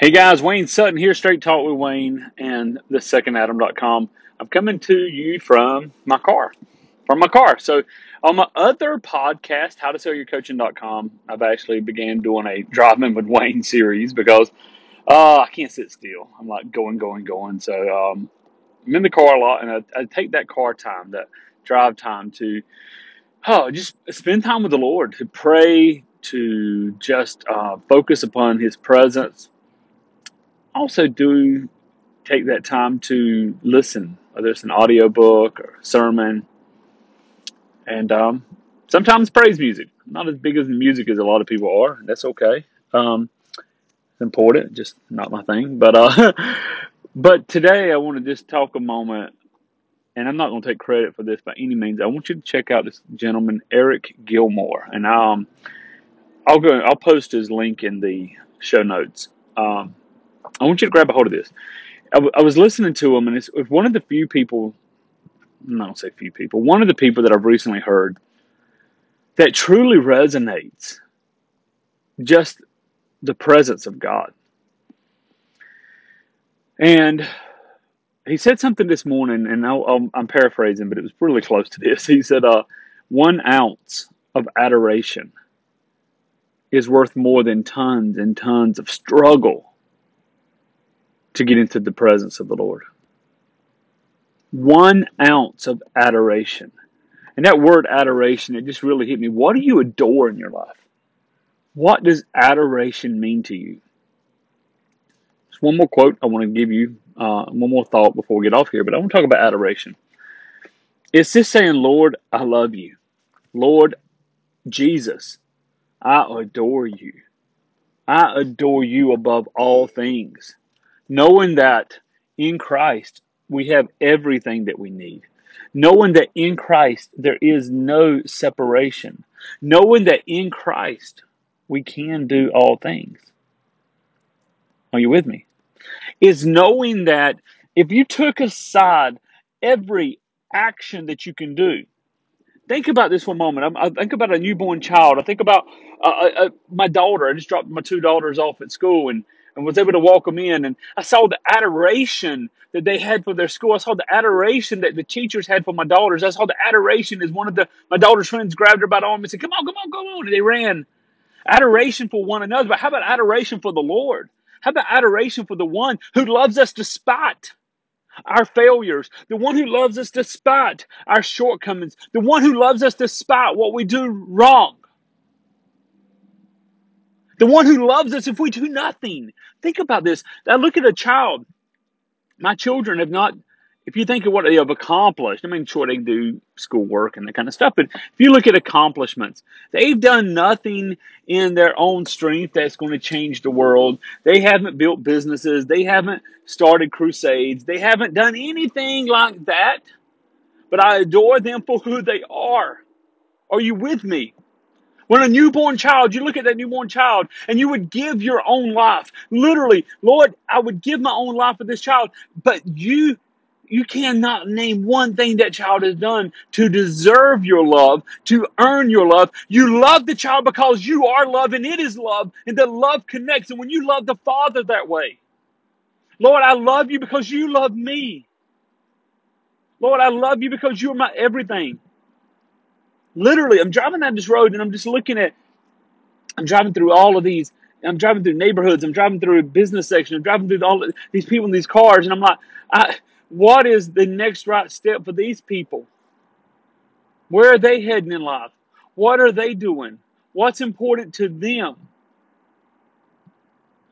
Hey guys, Wayne Sutton here, Straight Talk with Wayne and the secondadam.com. I'm coming to you from my car. From my car. So on my other podcast, how to sell your coaching.com, I've actually began doing a driving with Wayne series because uh, I can't sit still. I'm like going, going, going. So um, I'm in the car a lot and I, I take that car time, that drive time to oh, just spend time with the Lord, to pray, to just uh, focus upon his presence also do take that time to listen, whether it's an audiobook or sermon, and um, sometimes praise music. Not as big as music as a lot of people are. That's okay. Um, it's important, just not my thing. But uh, but today I want to just talk a moment, and I'm not going to take credit for this by any means. I want you to check out this gentleman, Eric Gilmour, and um, I'll go. I'll post his link in the show notes. Um, I want you to grab a hold of this. I, w- I was listening to him, and it's, one of the few people, I don't say few people, one of the people that I've recently heard that truly resonates just the presence of God. And he said something this morning, and I'll, I'm paraphrasing, but it was really close to this. He said, uh, one ounce of adoration is worth more than tons and tons of struggle to get into the presence of the Lord. One ounce of adoration. And that word adoration, it just really hit me. What do you adore in your life? What does adoration mean to you? Just one more quote I want to give you, uh, one more thought before we get off here, but I want to talk about adoration. It's just saying, Lord, I love you. Lord Jesus, I adore you. I adore you above all things. Knowing that in Christ we have everything that we need. Knowing that in Christ there is no separation. Knowing that in Christ we can do all things. Are you with me? Is knowing that if you took aside every action that you can do, think about this for a moment. I, think about a newborn child. I think about uh, uh, uh, my daughter. I just dropped my two daughters off at school and, and was able to walk them in. And I saw the adoration that they had for their school. I saw the adoration that the teachers had for my daughters. I saw the adoration as one of the my daughter's friends grabbed her by the arm and said, "Come on, come on, come on!" And they ran. Adoration for one another. But how about adoration for the Lord? How about adoration for the one who loves us despite our failures, the one who loves us despite our shortcomings, the one who loves us despite what we do wrong, the one who loves us if we do nothing. Think about this. I look at a child. My children have not if you think of what they have accomplished, I mean, sure, they do schoolwork and that kind of stuff, but if you look at accomplishments, they've done nothing in their own strength that's going to change the world. They haven't built businesses, they haven't started crusades, they haven't done anything like that, but I adore them for who they are. Are you with me? When a newborn child, you look at that newborn child and you would give your own life. Literally, Lord, I would give my own life for this child, but you you cannot name one thing that child has done to deserve your love, to earn your love. You love the child because you are love and it is love, and the love connects. And when you love the Father that way, Lord, I love you because you love me. Lord, I love you because you're my everything. Literally, I'm driving down this road and I'm just looking at I'm driving through all of these. I'm driving through neighborhoods. I'm driving through a business section. I'm driving through all these people in these cars, and I'm like, I, what is the next right step for these people? Where are they heading in life? What are they doing? What's important to them?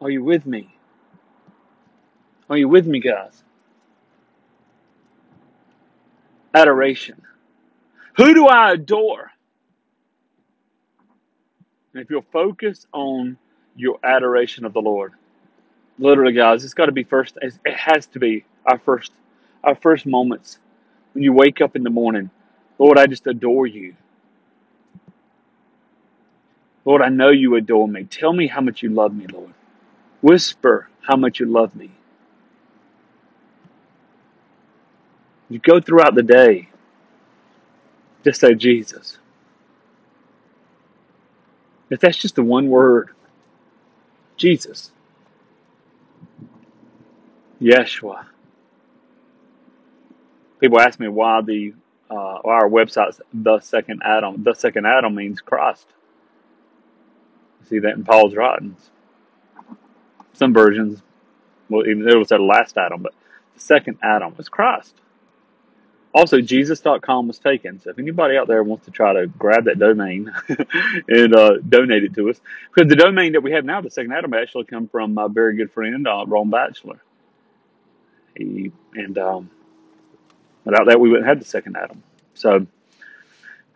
Are you with me? Are you with me, guys? Adoration. Who do I adore? And if you'll focus on your adoration of the Lord, literally, guys, it's got to be first. It has to be our first, our first moments when you wake up in the morning. Lord, I just adore you. Lord, I know you adore me. Tell me how much you love me, Lord. Whisper how much you love me. You go throughout the day, just say Jesus. If that's just the one word, Jesus. Yeshua. People ask me why the uh, our website's the second Adam. The second Adam means Christ. You see that in Paul's writings. Some versions, well, even it was the last Adam, but the second Adam was Christ. Also, Jesus.com was taken. So if anybody out there wants to try to grab that domain and uh, donate it to us, because the domain that we have now, the second Adam, actually come from my very good friend, uh, Ron Batchelor. He, and um, without that, we wouldn't have the second Adam. So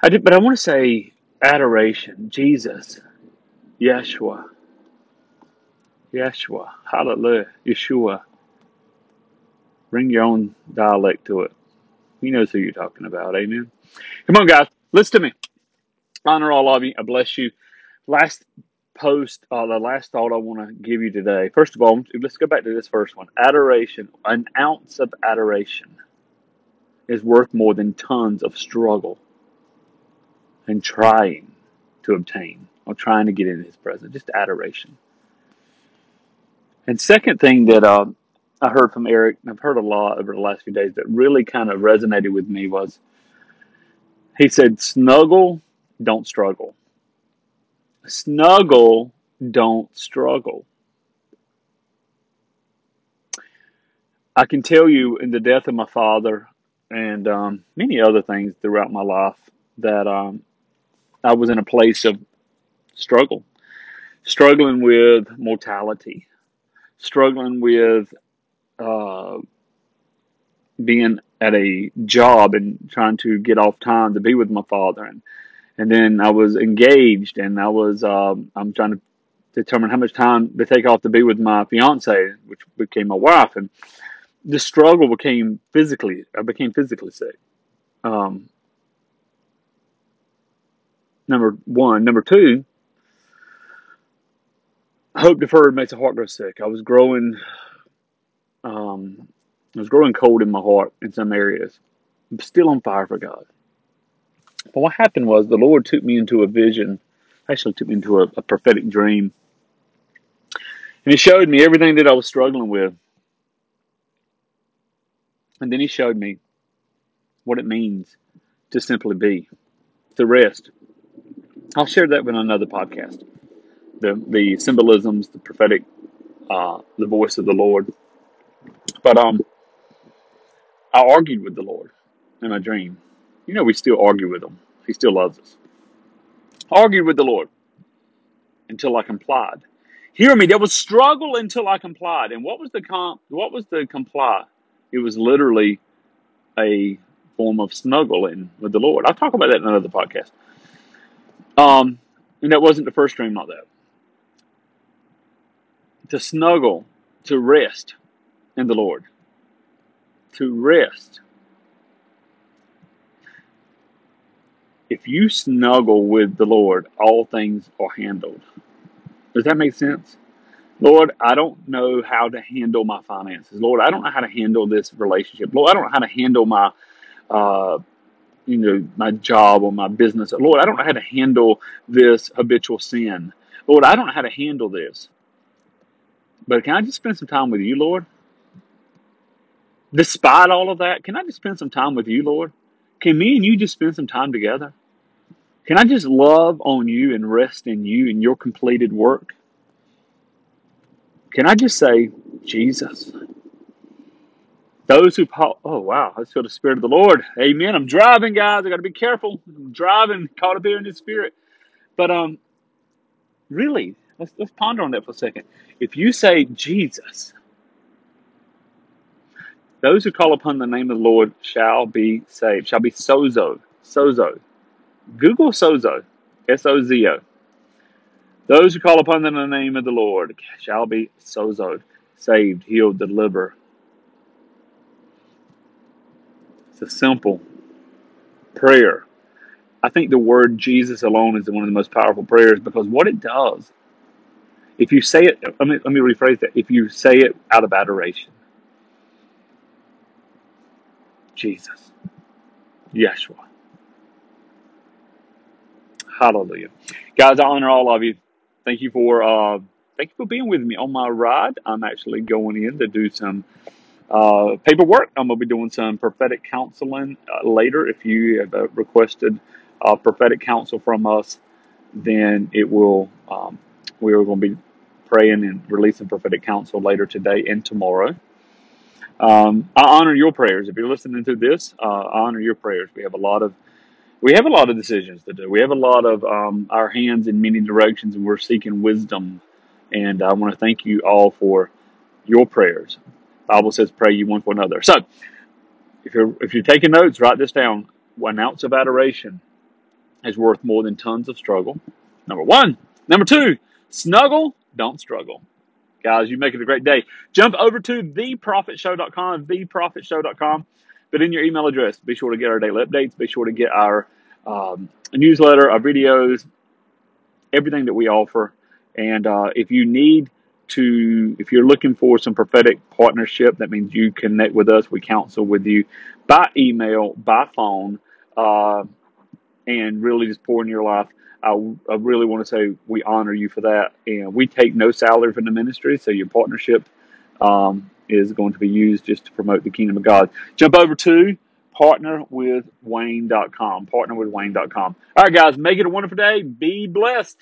I did, but I want to say adoration, Jesus, Yeshua, Yeshua, Hallelujah, Yeshua. Bring your own dialect to it. He knows who you're talking about. Amen. Come on, guys. Listen to me. Honor all of you. I bless you. Last post, uh, the last thought I want to give you today. First of all, let's go back to this first one. Adoration, an ounce of adoration is worth more than tons of struggle and trying to obtain or trying to get in His presence. Just adoration. And second thing that uh, I heard from Eric, and I've heard a lot over the last few days that really kind of resonated with me was he said, snuggle, don't struggle. Snuggle, don't struggle. I can tell you in the death of my father and um, many other things throughout my life that um, I was in a place of struggle, struggling with mortality, struggling with uh, being at a job and trying to get off time to be with my father, and and then I was engaged and I was um, I'm trying to determine how much time to take off to be with my fiance, which became my wife, and the struggle became physically. I became physically sick. Um, number one, number two, hope deferred makes a heart grow sick. I was growing, um, I was growing cold in my heart in some areas. I'm still on fire for God. But what happened was the Lord took me into a vision, actually took me into a, a prophetic dream, and He showed me everything that I was struggling with, and then He showed me what it means to simply be, to rest. I'll share that with another podcast. The the symbolisms, the prophetic, uh, the voice of the Lord. But um, I argued with the Lord in my dream. You know, we still argue with Him. He still loves us. I argued with the Lord until I complied. Hear me. There was struggle until I complied. And what was the com- What was the comply? It was literally a form of snuggling with the Lord. I'll talk about that in another podcast. Um, and that wasn't the first dream like that. To snuggle, to rest in the Lord, to rest. If you snuggle with the Lord, all things are handled. Does that make sense? Lord, I don't know how to handle my finances. Lord, I don't know how to handle this relationship. Lord, I don't know how to handle my, uh, you know, my job or my business. Lord, I don't know how to handle this habitual sin. Lord, I don't know how to handle this. But can I just spend some time with you, Lord? Despite all of that, can I just spend some time with you, Lord? Can me and you just spend some time together? Can I just love on you and rest in you and your completed work? Can I just say, Jesus? Those who, oh wow, I feel the Spirit of the Lord. Amen. I'm driving, guys. I got to be careful. I'm driving, caught up here in the Spirit. But um, really, let's let's ponder on that for a second. If you say Jesus, those who call upon the name of the Lord shall be saved. Shall be sozo, sozo. Google sozo, S O Z O. Those who call upon the name of the Lord shall be sozo, saved, healed, delivered. It's a simple prayer. I think the word Jesus alone is one of the most powerful prayers because what it does, if you say it, let me, let me rephrase that. If you say it out of adoration, Jesus, Yeshua, Hallelujah, guys, I honor all of you. Thank you for uh, thank you for being with me on my ride. I'm actually going in to do some uh, paperwork. I'm going to be doing some prophetic counseling uh, later. If you have uh, requested uh, prophetic counsel from us, then it will. Um, we are going to be praying and releasing prophetic counsel later today and tomorrow. Um, I honor your prayers. If you're listening to this, uh, I honor your prayers. We have a lot of we have a lot of decisions to do. We have a lot of um, our hands in many directions, and we're seeking wisdom. And I want to thank you all for your prayers. Bible says, "Pray you one for another." So, if you're if you're taking notes, write this down. One ounce of adoration is worth more than tons of struggle. Number one. Number two. Snuggle, don't struggle. Guys, you make it a great day. Jump over to theprophetsshow.com, theprophetsshow.com. Put in your email address. Be sure to get our daily updates. Be sure to get our um, newsletter, our videos, everything that we offer. And uh, if you need to, if you're looking for some prophetic partnership, that means you connect with us. We counsel with you by email, by phone. Uh, and really just pour in your life. I, I really want to say we honor you for that. And we take no salary from the ministry, so your partnership um, is going to be used just to promote the kingdom of God. Jump over to partnerwithwayne.com. Partnerwithwayne.com. All right, guys, make it a wonderful day. Be blessed.